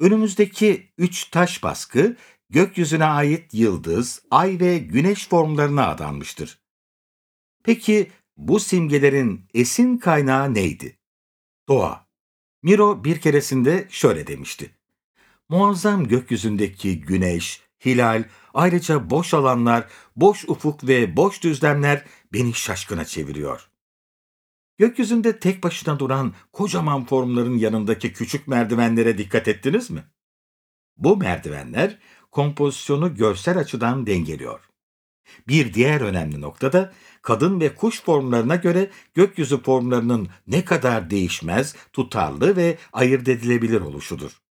Önümüzdeki üç taş baskı gökyüzüne ait yıldız, ay ve güneş formlarına adanmıştır. Peki bu simgelerin esin kaynağı neydi? Doğa. Miro bir keresinde şöyle demişti. Muazzam gökyüzündeki güneş, hilal, ayrıca boş alanlar, boş ufuk ve boş düzlemler beni şaşkına çeviriyor. Gökyüzünde tek başına duran kocaman formların yanındaki küçük merdivenlere dikkat ettiniz mi? Bu merdivenler kompozisyonu görsel açıdan dengeliyor. Bir diğer önemli nokta da kadın ve kuş formlarına göre gökyüzü formlarının ne kadar değişmez, tutarlı ve ayırt edilebilir oluşudur.